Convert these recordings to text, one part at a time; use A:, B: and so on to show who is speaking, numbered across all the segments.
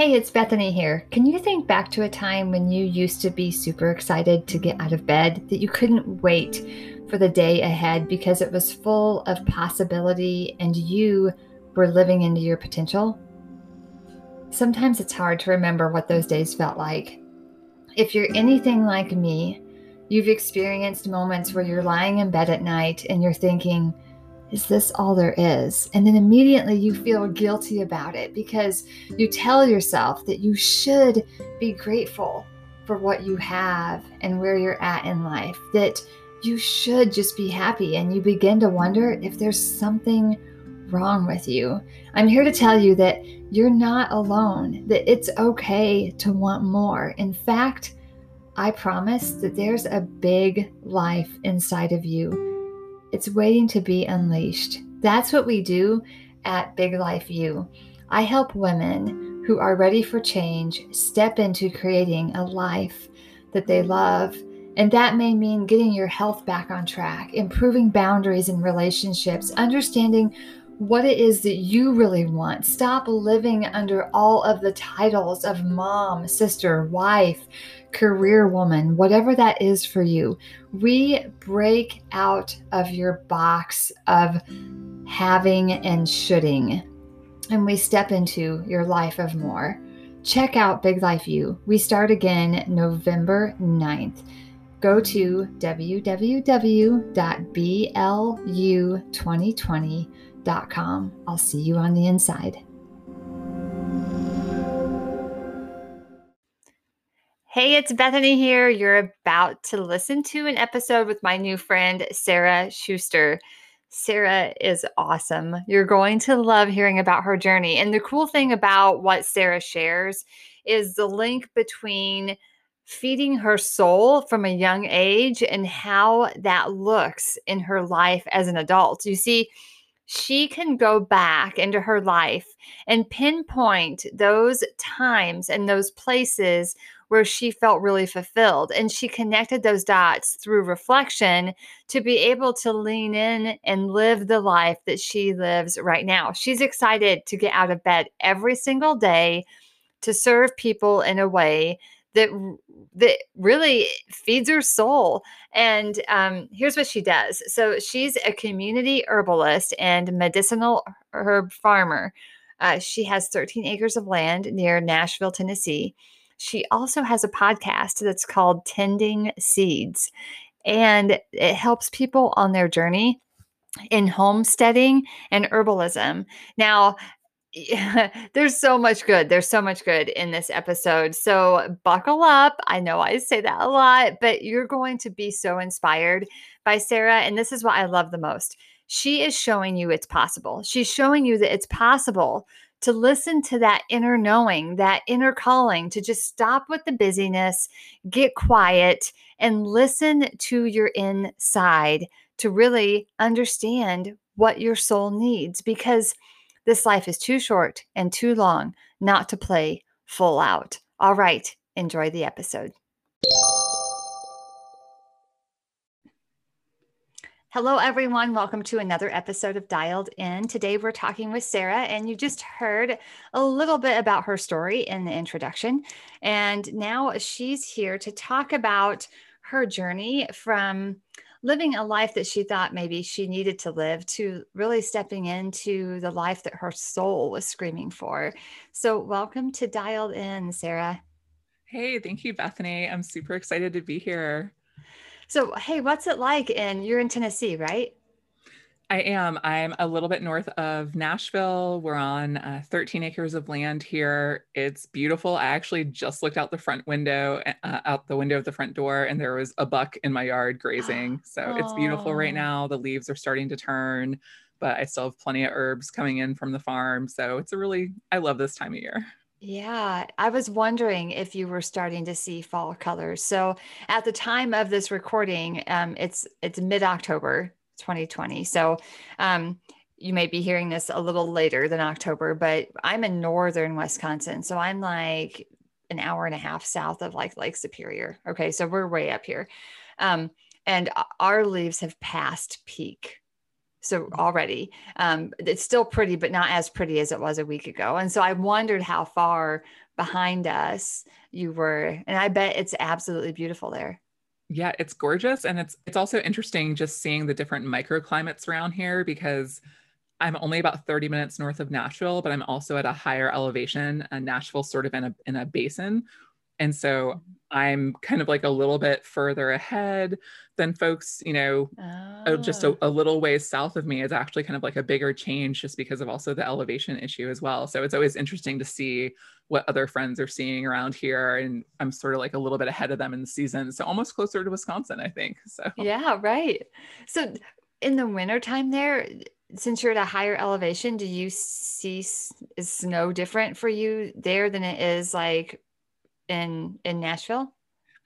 A: Hey, it's Bethany here. Can you think back to a time when you used to be super excited to get out of bed, that you couldn't wait for the day ahead because it was full of possibility and you were living into your potential? Sometimes it's hard to remember what those days felt like. If you're anything like me, you've experienced moments where you're lying in bed at night and you're thinking, is this all there is? And then immediately you feel guilty about it because you tell yourself that you should be grateful for what you have and where you're at in life, that you should just be happy. And you begin to wonder if there's something wrong with you. I'm here to tell you that you're not alone, that it's okay to want more. In fact, I promise that there's a big life inside of you it's waiting to be unleashed. That's what we do at Big Life U. I help women who are ready for change step into creating a life that they love. And that may mean getting your health back on track, improving boundaries in relationships, understanding what it is that you really want. Stop living under all of the titles of mom, sister, wife, career woman, whatever that is for you. We break out of your box of having and shoulding, and we step into your life of more. Check out Big Life U. We start again November 9th go to www.blu2020 com. I'll see you on the inside. Hey, it's Bethany here. You're about to listen to an episode with my new friend, Sarah Schuster. Sarah is awesome. You're going to love hearing about her journey. And the cool thing about what Sarah shares is the link between feeding her soul from a young age and how that looks in her life as an adult. You see, she can go back into her life and pinpoint those times and those places where she felt really fulfilled. And she connected those dots through reflection to be able to lean in and live the life that she lives right now. She's excited to get out of bed every single day to serve people in a way that that really feeds her soul. And um, here's what she does. So she's a community herbalist and medicinal herb farmer. Uh, she has 13 acres of land near Nashville, Tennessee. She also has a podcast that's called Tending Seeds, and it helps people on their journey in homesteading and herbalism. Now, yeah, there's so much good. There's so much good in this episode. So buckle up. I know I say that a lot, but you're going to be so inspired by Sarah. And this is what I love the most. She is showing you it's possible. She's showing you that it's possible to listen to that inner knowing, that inner calling, to just stop with the busyness, get quiet, and listen to your inside to really understand what your soul needs. Because this life is too short and too long not to play full out. All right, enjoy the episode. Hello, everyone. Welcome to another episode of Dialed In. Today, we're talking with Sarah, and you just heard a little bit about her story in the introduction. And now she's here to talk about her journey from living a life that she thought maybe she needed to live to really stepping into the life that her soul was screaming for. So, welcome to Dialed In, Sarah.
B: Hey, thank you, Bethany. I'm super excited to be here.
A: So, hey, what's it like? And you're in Tennessee, right?
B: I am. I'm a little bit north of Nashville. We're on uh, 13 acres of land here. It's beautiful. I actually just looked out the front window, uh, out the window of the front door, and there was a buck in my yard grazing. So it's beautiful right now. The leaves are starting to turn, but I still have plenty of herbs coming in from the farm. So it's a really, I love this time of year.
A: Yeah, I was wondering if you were starting to see fall colors. So at the time of this recording, um, it's it's mid October, 2020. So um, you may be hearing this a little later than October, but I'm in northern Wisconsin. So I'm like an hour and a half south of like Lake Superior. Okay. So we're way up here. Um, and our leaves have passed peak. So already, um, it's still pretty, but not as pretty as it was a week ago. And so I wondered how far behind us, you were, and I bet it's absolutely beautiful there.
B: Yeah, it's gorgeous. And it's it's also interesting just seeing the different microclimates around here because I'm only about 30 minutes north of Nashville, but I'm also at a higher elevation. And Nashville sort of in a in a basin. And so mm-hmm. I'm kind of like a little bit further ahead than folks, you know, oh. just a, oh. a, little ways south of me is actually kind of like a bigger change just because of also the elevation issue as well. So it's always interesting to see what other friends are seeing around here. And I'm sort of like a little bit ahead of them in the season. So almost closer to Wisconsin, I think. So,
A: yeah, right. So in the wintertime there, since you're at a higher elevation, do you see is snow different for you there than it is like in in Nashville?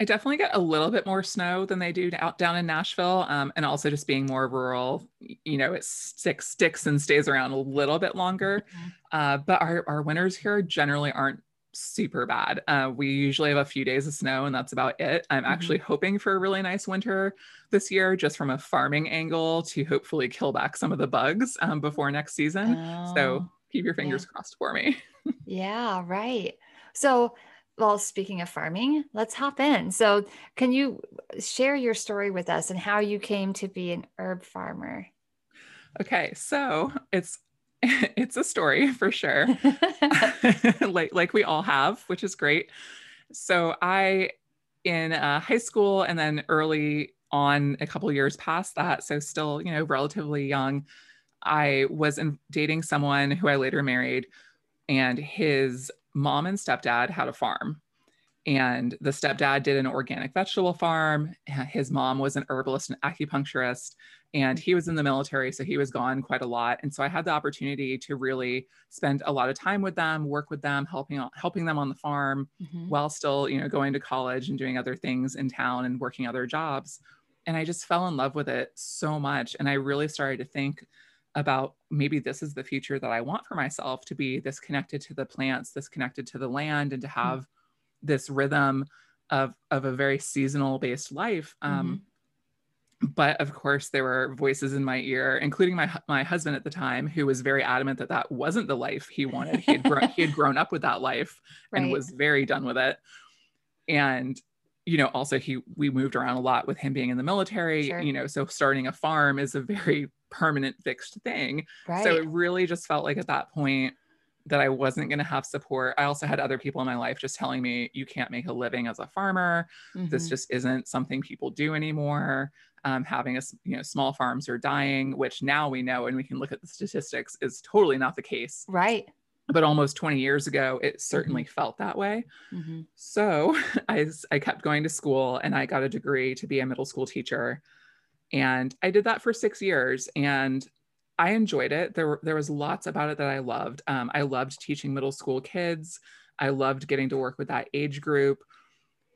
B: I definitely get a little bit more snow than they do out down in Nashville, um, and also just being more rural. You know, it sticks sticks and stays around a little bit longer. Mm-hmm. Uh, but our our winters here generally aren't super bad. Uh, we usually have a few days of snow, and that's about it. I'm mm-hmm. actually hoping for a really nice winter this year, just from a farming angle, to hopefully kill back some of the bugs um, before next season. Oh, so keep your fingers yeah. crossed for me.
A: yeah, right. So well, speaking of farming, let's hop in. So, can you share your story with us and how you came to be an herb farmer?
B: Okay, so it's it's a story for sure. like like we all have, which is great. So, I in uh, high school and then early on a couple years past that, so still, you know, relatively young, I was in, dating someone who I later married and his mom and stepdad had a farm. And the stepdad did an organic vegetable farm. His mom was an herbalist and acupuncturist and he was in the military so he was gone quite a lot. And so i had the opportunity to really spend a lot of time with them work with them helping helping them on the farm mm-hmm. while still you know going to college and doing other things in town and working other jobs. And i just fell in love with it so much and i really started to think about maybe this is the future that I want for myself to be this connected to the plants, this connected to the land, and to hmm. have mm-hmm. this rhythm of of a very seasonal based life. Um, mm-hmm. But of course, there were voices in my ear, including my my husband at the time, who was very adamant that that wasn't the life he wanted. He had grown, he had grown up with that life right. and was very done with it. And you know, also he we moved around a lot with him being in the military. Sure. You know, so starting a farm is a very permanent fixed thing. Right. So it really just felt like at that point that I wasn't going to have support. I also had other people in my life just telling me, you can't make a living as a farmer. Mm-hmm. This just isn't something people do anymore. Um, having a, you know, small farms are dying, which now we know and we can look at the statistics is totally not the case.
A: Right.
B: But almost 20 years ago, it certainly mm-hmm. felt that way. Mm-hmm. So I, I kept going to school and I got a degree to be a middle school teacher. And I did that for six years and I enjoyed it. There, were, there was lots about it that I loved. Um, I loved teaching middle school kids. I loved getting to work with that age group,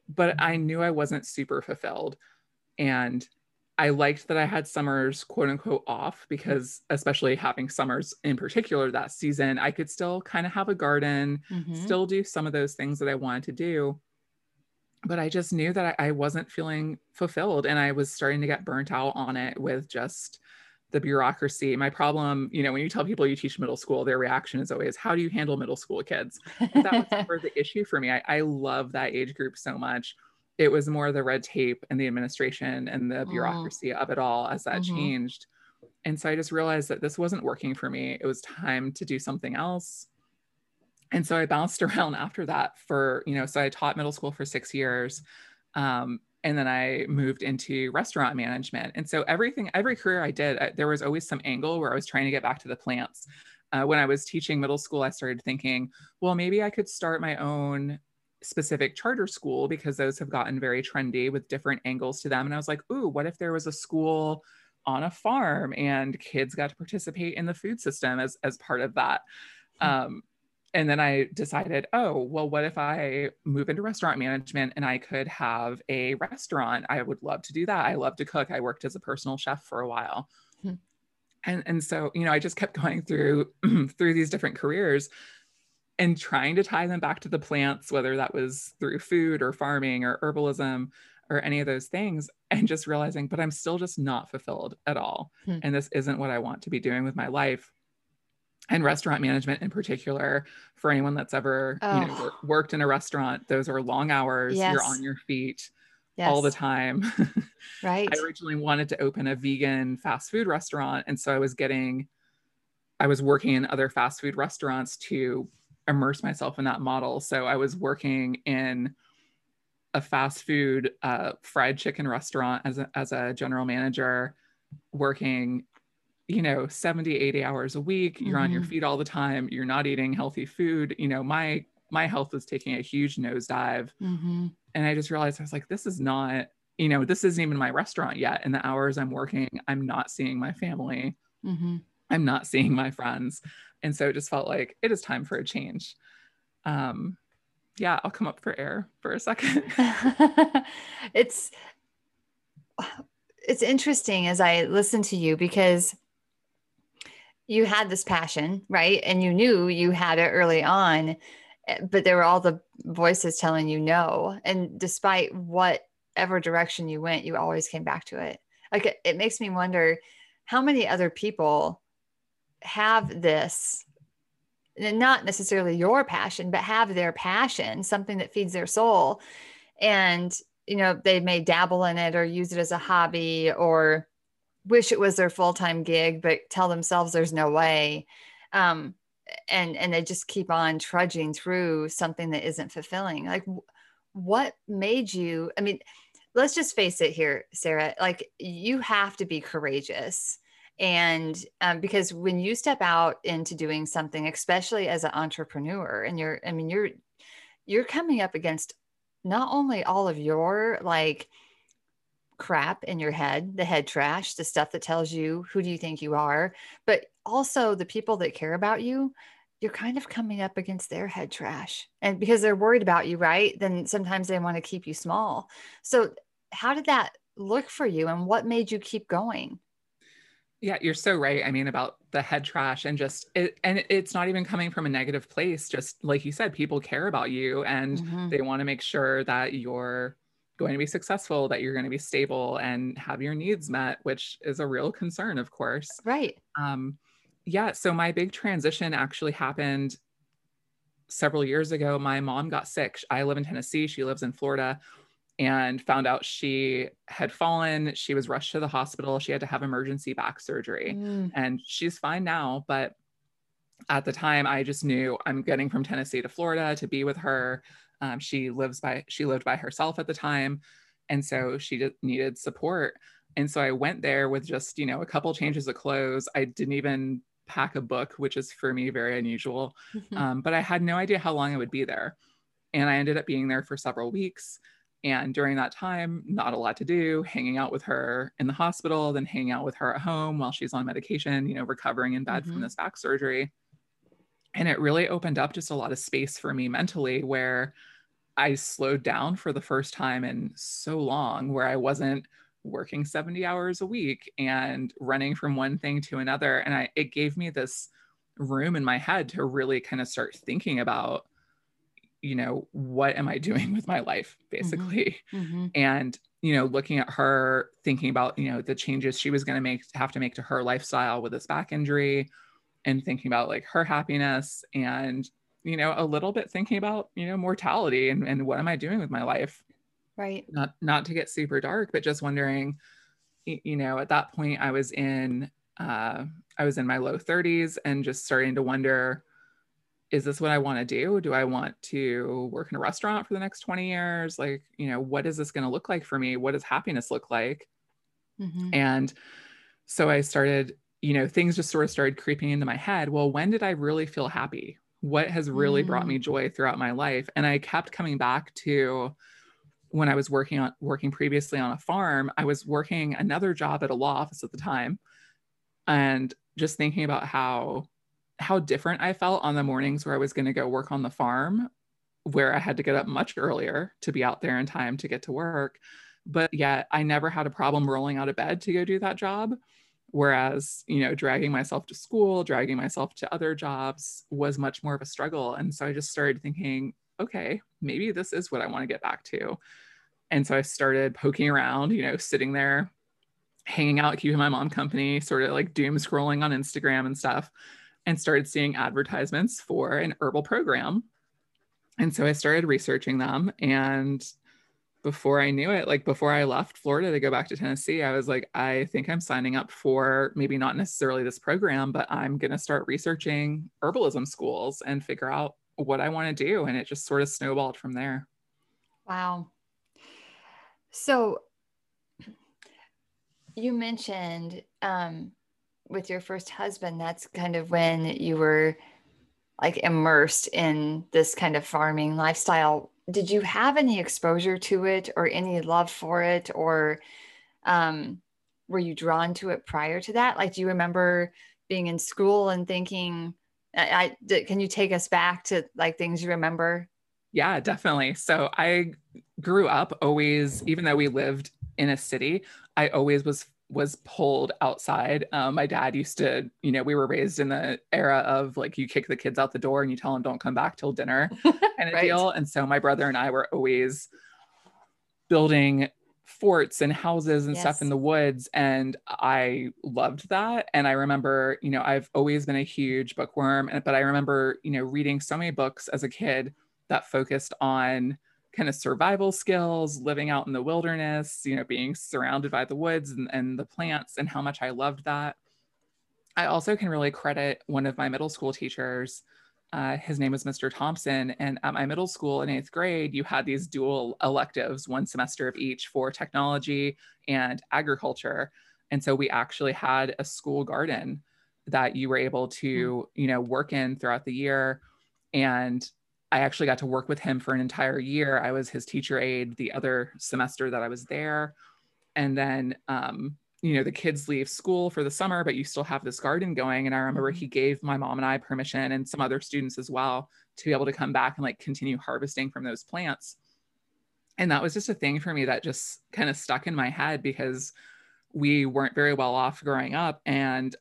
B: but I knew I wasn't super fulfilled. And I liked that I had summers quote unquote off because, especially having summers in particular that season, I could still kind of have a garden, mm-hmm. still do some of those things that I wanted to do but I just knew that I, I, wasn't feeling fulfilled and I was starting to get burnt out on it with just the bureaucracy. My problem, you know, when you tell people you teach middle school, their reaction is always, How do you handle middle school kids? that was never the issue for me. I, I love that age group so much. It was more the red tape and the administration and the mm. bureaucracy mm. of it all as that mm-hmm. changed. And so I just realized that this wasn't working for me. It was time to do something else and so I bounced around after that for, you know, so I taught middle school for six years. Um, and then I moved into restaurant management. And so everything, every career I did, I, there was always some angle where I was trying to get back to the plants. Uh, when I was teaching middle school, I started thinking, well, maybe I could start my own specific charter school because those have gotten very trendy with different angles to them. And I was like, ooh, what if there was a school on a farm and kids got to participate in the food system as, as part of that? Hmm. Um, and then I decided, oh, well, what if I move into restaurant management and I could have a restaurant? I would love to do that. I love to cook. I worked as a personal chef for a while. Hmm. And, and so, you know, I just kept going through through these different careers and trying to tie them back to the plants, whether that was through food or farming or herbalism or any of those things, and just realizing, but I'm still just not fulfilled at all. Hmm. And this isn't what I want to be doing with my life and restaurant management in particular for anyone that's ever oh. you know wor- worked in a restaurant those are long hours yes. you're on your feet yes. all the time
A: right
B: i originally wanted to open a vegan fast food restaurant and so i was getting i was working in other fast food restaurants to immerse myself in that model so i was working in a fast food uh, fried chicken restaurant as a, as a general manager working you know 70 80 hours a week you're mm-hmm. on your mm-hmm. feet all the time you're not eating healthy food you know my my health was taking a huge nosedive mm-hmm. and i just realized i was like this is not you know this isn't even my restaurant yet and the hours i'm working i'm not seeing my family mm-hmm. i'm not seeing my friends and so it just felt like it is time for a change um yeah i'll come up for air for a second
A: it's it's interesting as i listen to you because you had this passion, right? And you knew you had it early on, eh, but there were all the voices telling you no. And despite whatever direction you went, you always came back to it. Like it, it makes me wonder how many other people have this not necessarily your passion, but have their passion, something that feeds their soul. And, you know, they may dabble in it or use it as a hobby or wish it was their full-time gig but tell themselves there's no way. Um, and and they just keep on trudging through something that isn't fulfilling. Like what made you i mean let's just face it here sarah like you have to be courageous. And um, because when you step out into doing something especially as an entrepreneur and you're i mean you're you're coming up against not only all of your like crap in your head, the head trash, the stuff that tells you who do you think you are, but also the people that care about you, you're kind of coming up against their head trash. And because they're worried about you, right? Then sometimes they want to keep you small. So, how did that look for you and what made you keep going?
B: Yeah, you're so right. I mean, about the head trash and just it, and it's not even coming from a negative place. Just like you said, people care about you and mm-hmm. they want to make sure that you're going to be successful, that you're going to be stable and have your needs met, which is a real concern, of course.
A: Right. Um,
B: yeah. So my big transition actually happened several years ago. My mom got sick. I live in Tennessee. She lives in Florida and found out she had fallen. She was rushed to the hospital. She had to have emergency back surgery. Mm. And she's fine now. But at the time, I just knew I'm getting from Tennessee to Florida to be with her. Um, she lives by she lived by herself at the time, and so she needed support. And so I went there with just you know a couple changes of clothes. I didn't even pack a book, which is for me very unusual. Um, but I had no idea how long I would be there, and I ended up being there for several weeks. And during that time, not a lot to do, hanging out with her in the hospital, then hanging out with her at home while she's on medication, you know, recovering in bed mm-hmm. from this back surgery and it really opened up just a lot of space for me mentally where I slowed down for the first time in so long, where I wasn't working 70 hours a week and running from one thing to another. And I, it gave me this room in my head to really kind of start thinking about, you know, what am I doing with my life, mm-hmm. basically? Mm-hmm. And, you know, looking at her, thinking about, you know, the changes she was going to make, have to make to her lifestyle with this back injury and thinking about like her happiness and you know a little bit thinking about you know mortality and, and what am i doing with my life?
A: Right.
B: Not not to get super dark but just wondering you know at that point i was in uh, i was in my low 30s and just starting to wonder is this what i want to do? Do i want to work in a restaurant for the next 20 years? Like you know what is this going to look like for me? What does happiness look like? Mm-hmm. and so i started you know, things just sort of started creeping into my head. Well, when did I really feel happy? What has really mm. brought me mm. joy throughout my life? And I kept coming back to when I was working on working previously on a farm, I was working another job at a law office at the time and just thinking about how how different I felt on the mornings where I was going to go work on the farm where I had to get up much earlier to be out there in time to get to work. But yet I never had a problem rolling out of bed to go do that job. Whereas, you know, dragging myself to school, dragging myself to other jobs was much more of a struggle. And so I just started thinking, okay, maybe this is what I want to get back to. And so I started poking around, you know, sitting there, hanging out, keeping my mom company, sort of like doom scrolling on Instagram and stuff. and started seeing advertisements for an herbal program. And so I started researching them. And before I knew it, like before I left Florida to go back to Tennessee, I was like, I think I'm signing up for maybe not necessarily this program, but I'm going to start researching herbalism schools and figure out what I want to do. And it just sort of snowballed from there.
A: Wow. So you mentioned um, with your first husband, that's kind of when you were like immersed in this kind of farming lifestyle. Did you have any exposure to it or any love for it or um, were you drawn to it prior to that? Like, do you remember being in school and thinking, I, I can you take us back to like things you remember?
B: Yeah, definitely. So I grew up always, even though we lived in a city, I always was was pulled outside. Um, my dad used to, you know, we were raised in the era of like you kick the kids out the door and you tell them don't come back till dinner kind of right. deal. And so my brother and I were always building forts and houses and yes. stuff in the woods and I loved that and I remember you know I've always been a huge bookworm but I remember you know reading so many books as a kid that focused on kind of survival skills, living out in the wilderness, you know, being surrounded by the woods and, and the plants, and how much I loved that. I also can really credit one of my middle school teachers. Uh, his name was Mr. Thompson. And at my middle school in eighth grade, you had these dual electives, one semester of each for technology and agriculture. And so we actually had a school garden that you were able to, hmm. you know, work in throughout the year. And I actually got to work with him for an entire year. I was his teacher aide the other semester that I was there. And then, um, you know, the kids leave school for the summer, but you still have this garden going. And I remember he mm-hmm. gave my mom and I permission and some other students as well to be able to come back and like continue harvesting from those plants. And that was just a thing for me that just kind of stuck in my head because we weren't very well off growing up. And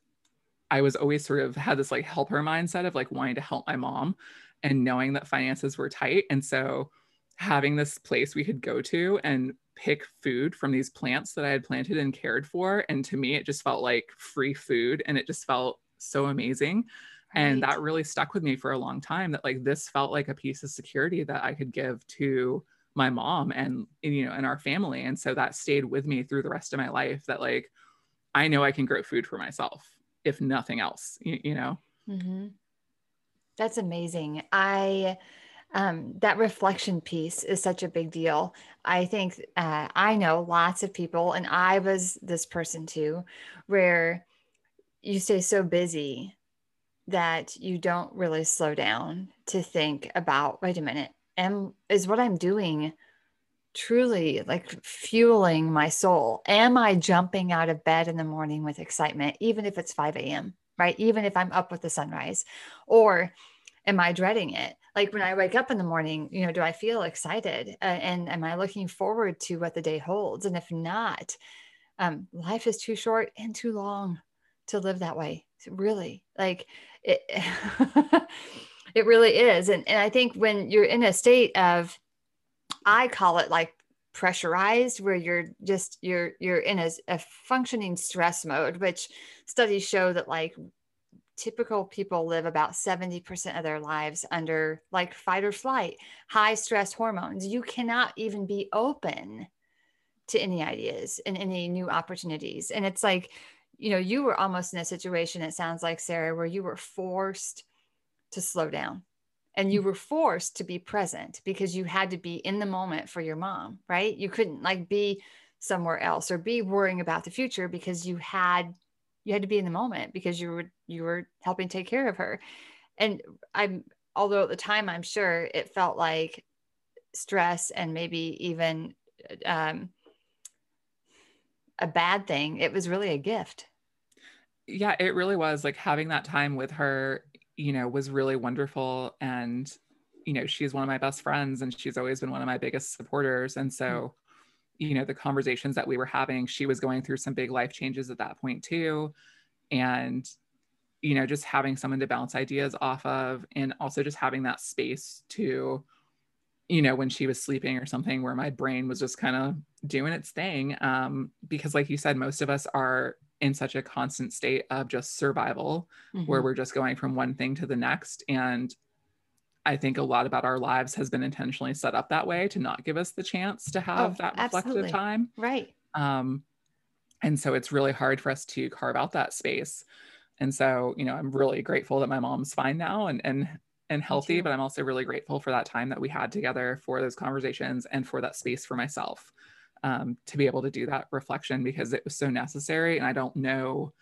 B: I was always sort of had this like helper mindset of like wanting to help my mom and knowing that finances were tight. And so having this place we could go to and pick food from these plants that I had planted and cared for. And to me, it just felt like free food and it just felt so amazing. Right. And that really stuck with me for a long time that like this felt like a piece of security that I could give to my mom and you know and our family and so that stayed with me through the rest of my life that like i know i can grow food for myself if nothing else you, you know mm-hmm.
A: That's amazing. I um, that reflection piece is such a big deal. I think uh, I know lots of people, and I was this person too, where you stay so busy that you don't really slow down to think about wait a minute, am is what I'm doing truly like fueling my soul? Am I jumping out of bed in the morning with excitement, even if it's 5 a.m.? Right? Even if I'm up with the sunrise, or am I dreading it? Like when I wake up in the morning, you know, do I feel excited? Uh, and am I looking forward to what the day holds? And if not, um, life is too short and too long to live that way. Really, like it, it really is. And, and I think when you're in a state of, I call it like pressurized where you're just you're you're in a, a, functioning stress mode which studies show that like typical people live about 70% of their lives under like fight or flight high stress hormones. You cannot even be open to any ideas and any new opportunities. And it's like you know you were almost in a situation it sounds like sarah where you were forced to slow down and you were forced to be present because you had to be in the moment for your mom right? You couldn't like be somewhere else or be worrying about the future because you had you had to be in the moment because you were you were helping take care of her. And i'm although at the time i'm sure it felt like stress and maybe even um, a bad thing it was really a gift.
B: Yeah it really was like having that time with her you know, was really wonderful. And, you know, she's one of my best friends and she's always been one of my biggest supporters. And so, mm-hmm. you know, the conversations that we were having, she was going through some big life changes at that point too. And, you know, just having someone to bounce ideas off of and also just having that space to, you know, when she was sleeping or something where my brain was just kind of doing its thing. Um, because like you said, most of us are in such a constant state of just survival mm-hmm. where we're just going from one thing to the next and I think a lot about our lives has been intentionally set up that way to not give us the chance to have oh, that reflective absolutely. time.
A: Right. Um,
B: and so it's really hard for us to carve out that space. And so, you know, I'm really grateful that my mom's fine now and and and healthy, but I'm also really grateful for that time that we had together for those conversations and for that space for myself um, to be able to do that reflection because it was so necessary. And I don't know,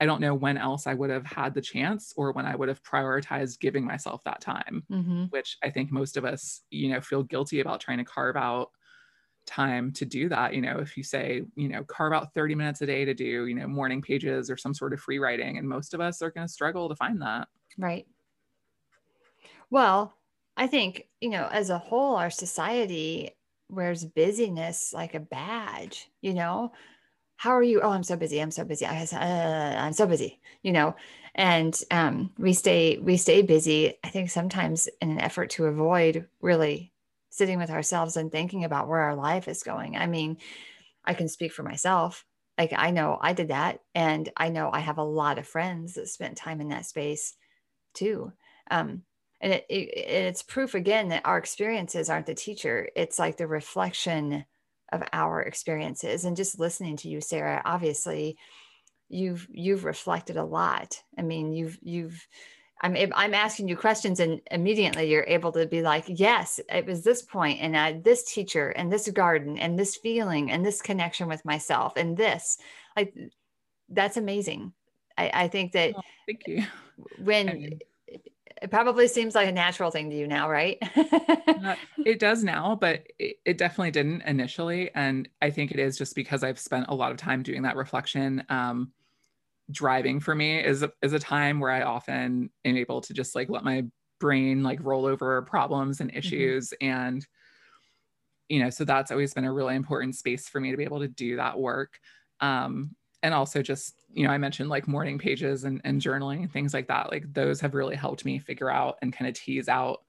B: I don't know when else I would have had the chance or when I would have prioritized giving myself that time, mm-hmm. which I think most of us, you know, feel guilty about trying to carve out time to do that. You know, if you say, you know, carve out 30 minutes a day to do, you know, morning pages or some sort of free writing, and most of us are going to struggle to find that.
A: Right. Well, I think, you know, as a whole, our society wears busyness like a badge, you know? How are you? Oh, I'm so busy. I'm so busy. I, uh, I'm so busy, you know? And um, we stay, we stay busy. I think sometimes in an effort to avoid really sitting with ourselves and thinking about where our life is going. I mean, I can speak for myself. Like I know I did that. And I know I have a lot of friends that spent time in that space too. Um, and it, it, it's proof again that our experiences aren't the teacher it's like the reflection of our experiences and just listening to you sarah obviously you've you've reflected a lot i mean you've you've I'm, I'm asking you questions and immediately you're able to be like, yes, it was this point and this teacher and this garden and this feeling and this connection with myself and this like, that's amazing. I, I think that
B: oh, thank you.
A: when I mean, it probably seems like a natural thing to you now, right?
B: uh, it does now, but it, it, definitely didn't initially. And I think it is just because I've spent a lot of time doing that reflection. Um, driving for me is a, is a time where I often am able to just like let my brain like roll over problems and mm-hmm. issues mm-hmm. and you know so that's always been a really important space for me to be able to do that work um, and also just you know i mentioned like morning pages and, and journaling and things like that like those have really helped me figure out and kind of tease out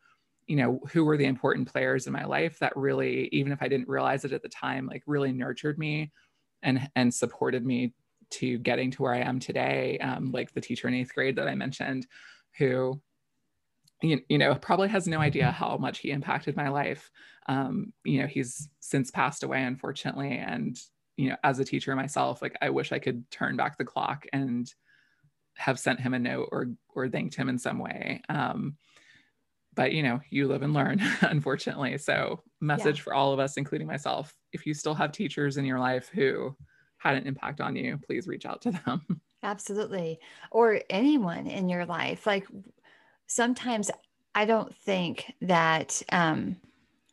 B: you know who were the important players in my life that really even if i didn't realize it at the time like really nurtured me and and supported me to getting to where i am today. Um, like the teacher in eighth grade that i mentioned who you, you know probably has no idea how much he impacted my life. Um, you know he's since passed away unfortunately and you know, as a teacher myself, like I wish I could turn back the clock and have sent him a note or or thanked him in some way. Um, but you know, you live and learn, unfortunately. So, message yeah. for all of us, including myself: if you still have teachers in your life who had an impact on you, please reach out to them.
A: Absolutely, or anyone in your life. Like sometimes I don't think that um,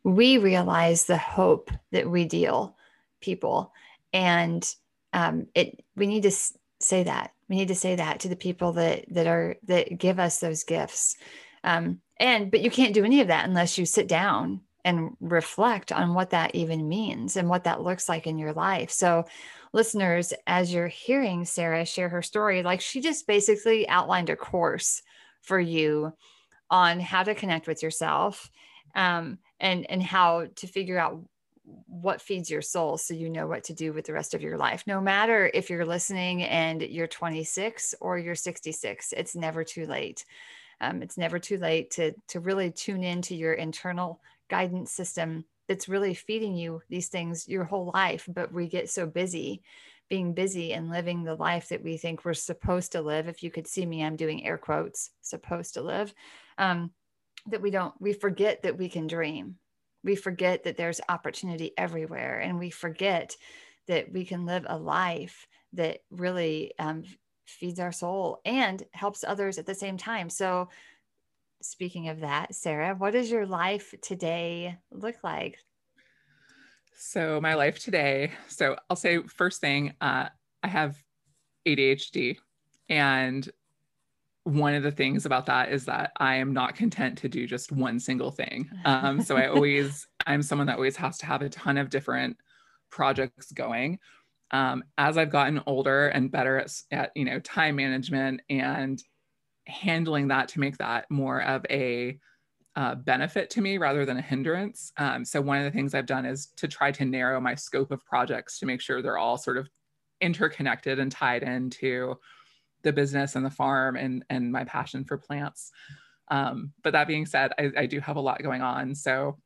A: we realize the hope that we deal people and um, it we need to say that. We need to say that to the people that that are that give us those gifts. Um, and but you can't do any of that unless you sit down and reflect on what that even means and what that looks like in your life. So listeners as you're hearing sarah share her story like she just basically outlined a course for you on how to connect with yourself um, and and how to figure out what feeds your soul so you know what to do with the rest of your life no matter if you're listening and you're 26 or you're 66 it's never too late. Um, it's never too late to to really tune into your internal guidance system that's really feeding you these things your whole life but we get so busy being busy and living the life that we think we're supposed to live. If you could see me i'm doing air quotes supposed to live um, that we don't we forget that we can dream we forget that there's opportunity everywhere and we forget that we can live a life that really um, feeds our soul and helps others at the same time. So speaking of that sarah what does your life today look like?
B: So my life today so i'll say first thing uh, i have adhd and one of the things about that is that I am not content to do just one single thing. Um, so I always, I'm someone that always has to have a ton of different projects going. Um, as I've gotten older and better at, at, you know, time management and handling that to make that more of a uh, benefit to me rather than a hindrance. Um, so one of the things I've done is to try to narrow my scope of projects to make sure they're all sort of interconnected and tied into the business and the farm and and my passion for plants. Um, but that being said, I, I do have a lot going on. So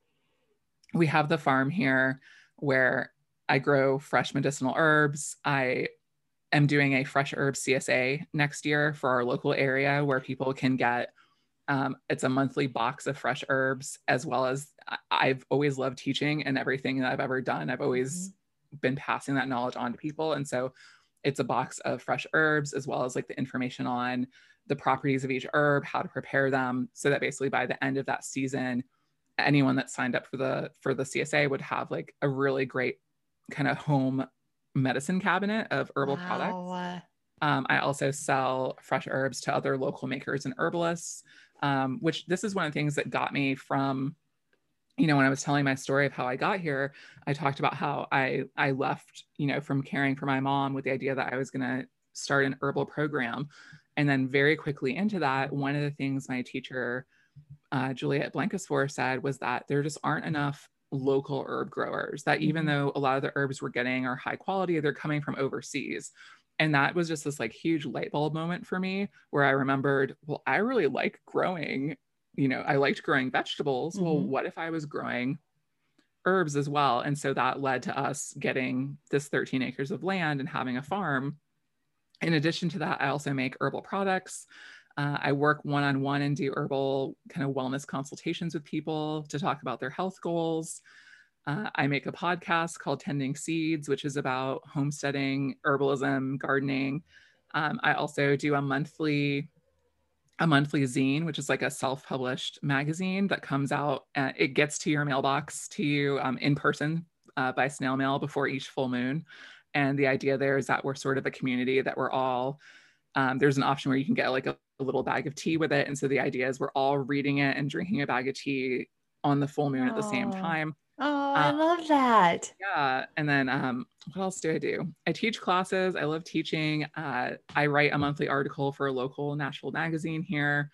B: we have the farm here where I grow fresh medicinal herbs. I am doing a fresh herb CSA next year for our local area where people can get um, it's a monthly box of fresh herbs as well as I've always loved teaching and everything that I've ever done. I've always mm-hmm. been passing that knowledge on to people. And so it's a box of fresh herbs as well as like the information on the properties of each herb, how to prepare them, so that basically by the end of that season, anyone that signed up for the for the CSA would have like a really great kind of home medicine cabinet of herbal wow. products. Um, I also sell fresh herbs to other local makers and herbalists, um, which this is one of the things that got me from, you know, when I was telling my story of how I got here, I talked about how I I left, you know, from caring for my mom with the idea that I was going to start an herbal program. And then very quickly into that, one of the things my teacher, uh, Juliet Blankespoor, said was that there just aren't enough local herb growers, that even mm-hmm. though a lot of the herbs we're getting are high quality, they're coming from overseas. And that was just this like huge light bulb moment for me where I remembered, well, I really like growing, you know, I liked growing vegetables. Mm-hmm. Well, what if I was growing herbs as well? And so that led to us getting this 13 acres of land and having a farm in addition to that, I also make herbal products. Uh, I work one on one and do herbal kind of wellness consultations with people to talk about their health goals. Uh, I make a podcast called Tending Seeds, which is about homesteading, herbalism, gardening. Um, I also do a monthly a monthly zine, which is like a self-published magazine that comes out. Uh, it gets to your mailbox to you um, in person uh, by snail mail before each full moon. And the idea there is that we're sort of a community that we're all, um, there's an option where you can get like a, a, little bag of tea with it. And so the idea is we're all reading it and drinking a bag of tea on the full moon oh. at the same time.
A: Oh, I um, love that.
B: Yeah. And then um, what else do I do? I teach classes. I love teaching. Uh, I write a monthly article for a local Nashville magazine here.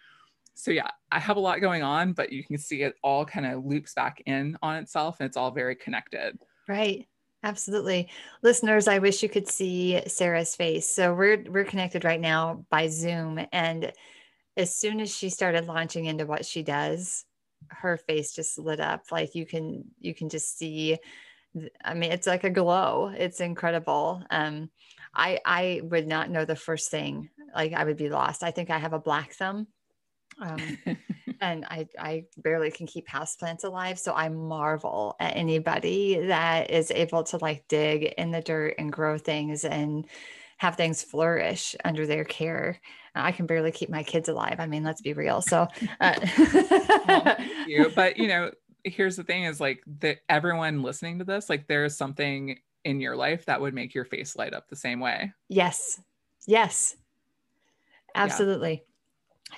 B: So yeah, I have a lot going on, but you can see it all kind of loops back in on itself and it's all very connected.
A: Right. Absolutely. Listeners, I wish you could see Sarah's face. So we're we're connected right now by Zoom and as soon as she started launching into what she does, her face just lit up like you can you can just see I mean it's like a glow. It's incredible. Um I I would not know the first thing. Like I would be lost. I think I have a black thumb. Um and I, I barely can keep houseplants alive. So I marvel at anybody that is able to like dig in the dirt and grow things and have things flourish under their care. I can barely keep my kids alive. I mean, let's be real. So, uh,
B: well, you. but you know, here's the thing: is like that everyone listening to this, like there is something in your life that would make your face light up the same way.
A: Yes. Yes. Absolutely.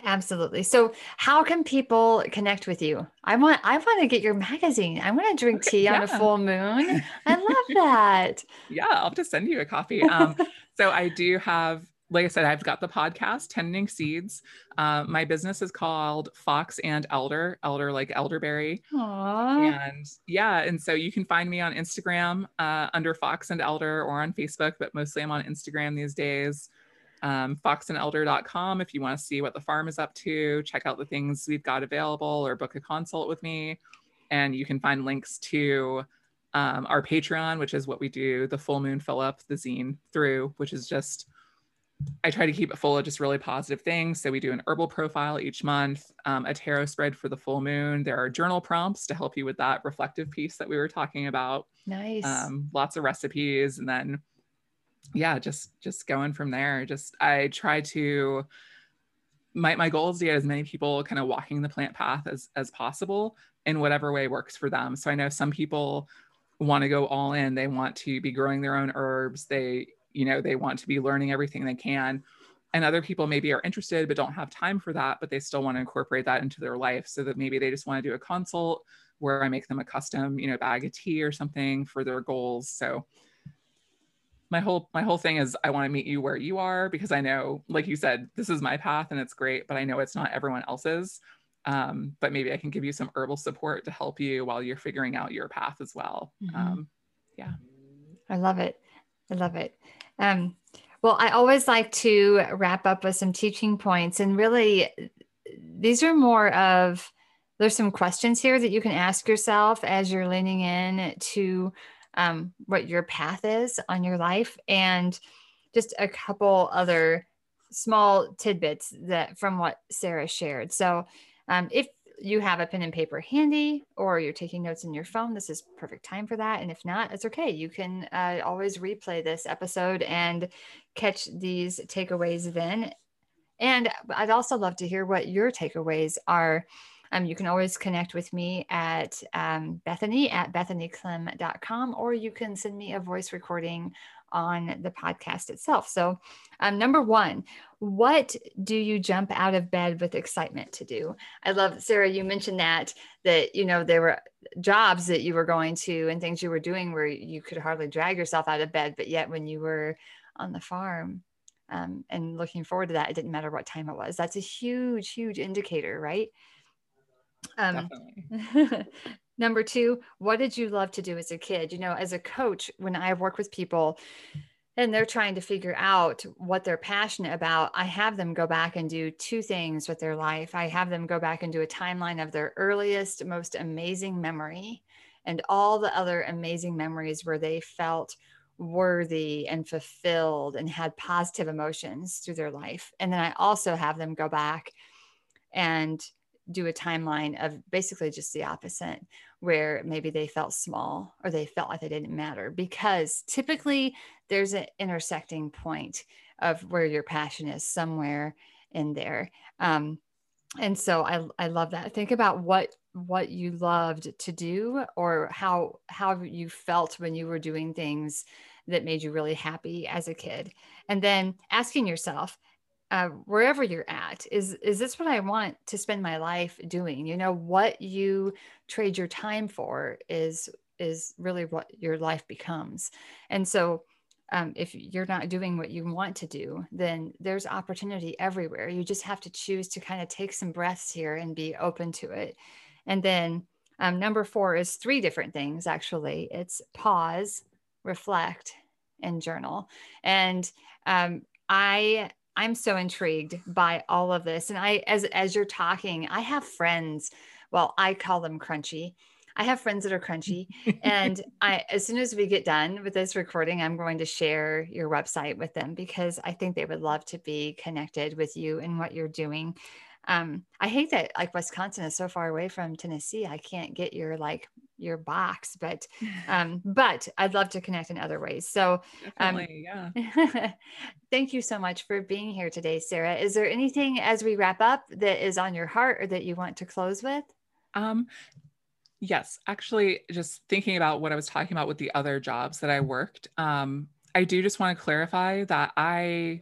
A: Absolutely. So, how can people connect with you? I want I want to get your magazine. I want to drink tea yeah. on a full moon. I love that.
B: yeah, I'll just send you a copy. Um, so I do have like I said, I've got the podcast, Tending Seeds. Uh, my business is called Fox and Elder, Elder like elderberry.
A: Aww.
B: And yeah, and so you can find me on Instagram uh, under Fox and Elder or on Facebook, but mostly I'm on Instagram these days um, foxandelder.com if you want to see what the farm is up to, check out the things we've got available, or book a consult with me. And you can find links to um, our Patreon, which is what we do the full moon fill up the zine through, which is just, I try to keep it full of just really positive things. So we do an herbal profile each month, um, a tarot spread for the full moon. There are journal prompts to help you with that reflective piece that we were talking about.
A: Nice.
B: Um, lots of recipes. And then yeah, just just going from there. Just I try to my my goal is to get as many people kind of walking the plant path as as possible in whatever way works for them. So I know some people want to go all in. They want to be growing their own herbs. They, you know, they want to be learning everything they can. And other people maybe are interested but don't have time for that, but they still want to incorporate that into their life so that maybe they just want to do a consult where I make them a custom, you know, bag of tea or something for their goals. So my whole my whole thing is I want to meet you where you are because I know, like you said, this is my path and it's great, but I know it's not everyone else's. Um, but maybe I can give you some herbal support to help you while you're figuring out your path as well. Mm-hmm. Um, yeah.
A: I love it. I love it. Um, well, I always like to wrap up with some teaching points, and really, these are more of there's some questions here that you can ask yourself as you're leaning in to um, what your path is on your life, and just a couple other small tidbits that from what Sarah shared. So, um, if you have a pen and paper handy or you're taking notes in your phone, this is perfect time for that. And if not, it's okay. You can uh, always replay this episode and catch these takeaways then. And I'd also love to hear what your takeaways are. Um, you can always connect with me at um, Bethany at bethanyclem.com, or you can send me a voice recording on the podcast itself. So, um, number one, what do you jump out of bed with excitement to do? I love Sarah. You mentioned that that you know there were jobs that you were going to and things you were doing where you could hardly drag yourself out of bed, but yet when you were on the farm um, and looking forward to that, it didn't matter what time it was. That's a huge, huge indicator, right? Um, Definitely. Number two, what did you love to do as a kid? You know, as a coach, when I work with people and they're trying to figure out what they're passionate about, I have them go back and do two things with their life. I have them go back and do a timeline of their earliest, most amazing memory and all the other amazing memories where they felt worthy and fulfilled and had positive emotions through their life. And then I also have them go back and do a timeline of basically just the opposite, where maybe they felt small or they felt like they didn't matter, because typically there's an intersecting point of where your passion is somewhere in there. Um, and so I, I love that. Think about what what you loved to do or how how you felt when you were doing things that made you really happy as a kid and then asking yourself uh, wherever you're at is is this what i want to spend my life doing? You know what you trade your time for is is really what your life becomes. And so um, if you're not doing what you want to do then there's opportunity everywhere. You just have to choose to kind of take some breaths here and be open to it. And then um, number four is three different things actually. It's pause reflect and journal. And um, i I'm so intrigued by all of this. And I, as as you're talking, I have friends. Well, I call them crunchy. I have friends that are crunchy. and I, as soon as we get done with this recording, I'm going to share your website with them because I think they would love to be connected with you and what you're doing um, I hate that like Wisconsin is so far away from Tennessee. I can't get your like your box, but um, but I'd love to connect in other ways. So um, yeah. thank you so much for being here today, Sarah. Is there anything as we wrap up that is on your heart or that you want to close with?
B: Um, yes, actually, just thinking about what I was talking about with the other jobs that I worked. Um, I do just want to clarify that I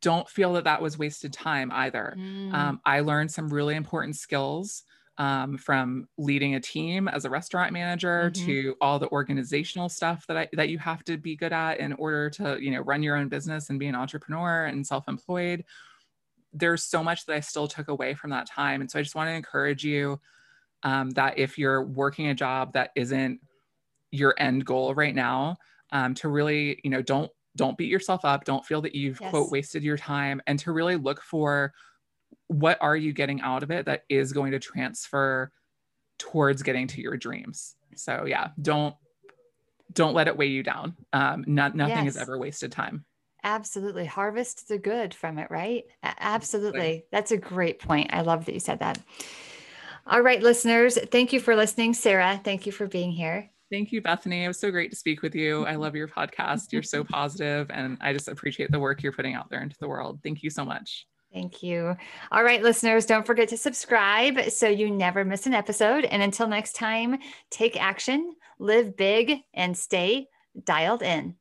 B: don't feel that that was wasted time either. Mm. Um, I learned some really important skills um, from leading a team as a restaurant manager mm-hmm. to all the organizational stuff that I, that you have to be good at in order to you know run your own business and be an entrepreneur and self-employed. There's so much that I still took away from that time, and so I just want to encourage you um, that if you're working a job that isn't your end goal right now, um, to really you know don't don't beat yourself up don't feel that you've yes. quote wasted your time and to really look for what are you getting out of it that is going to transfer towards getting to your dreams. So yeah don't don't let it weigh you down. Um not, nothing yes. is ever wasted time.
A: Absolutely. Harvest the good from it right? Absolutely. That's a great point. I love that you said that. All right listeners thank you for listening. Sarah thank you for being here
B: Thank you, Bethany. It was so great to speak with you. I love your podcast. You're so positive, and I just appreciate the work you're putting out there into the world. Thank you so much.
A: Thank you. All right, listeners, don't forget to subscribe so you never miss an episode. And until next time, take action, live big, and stay dialed in.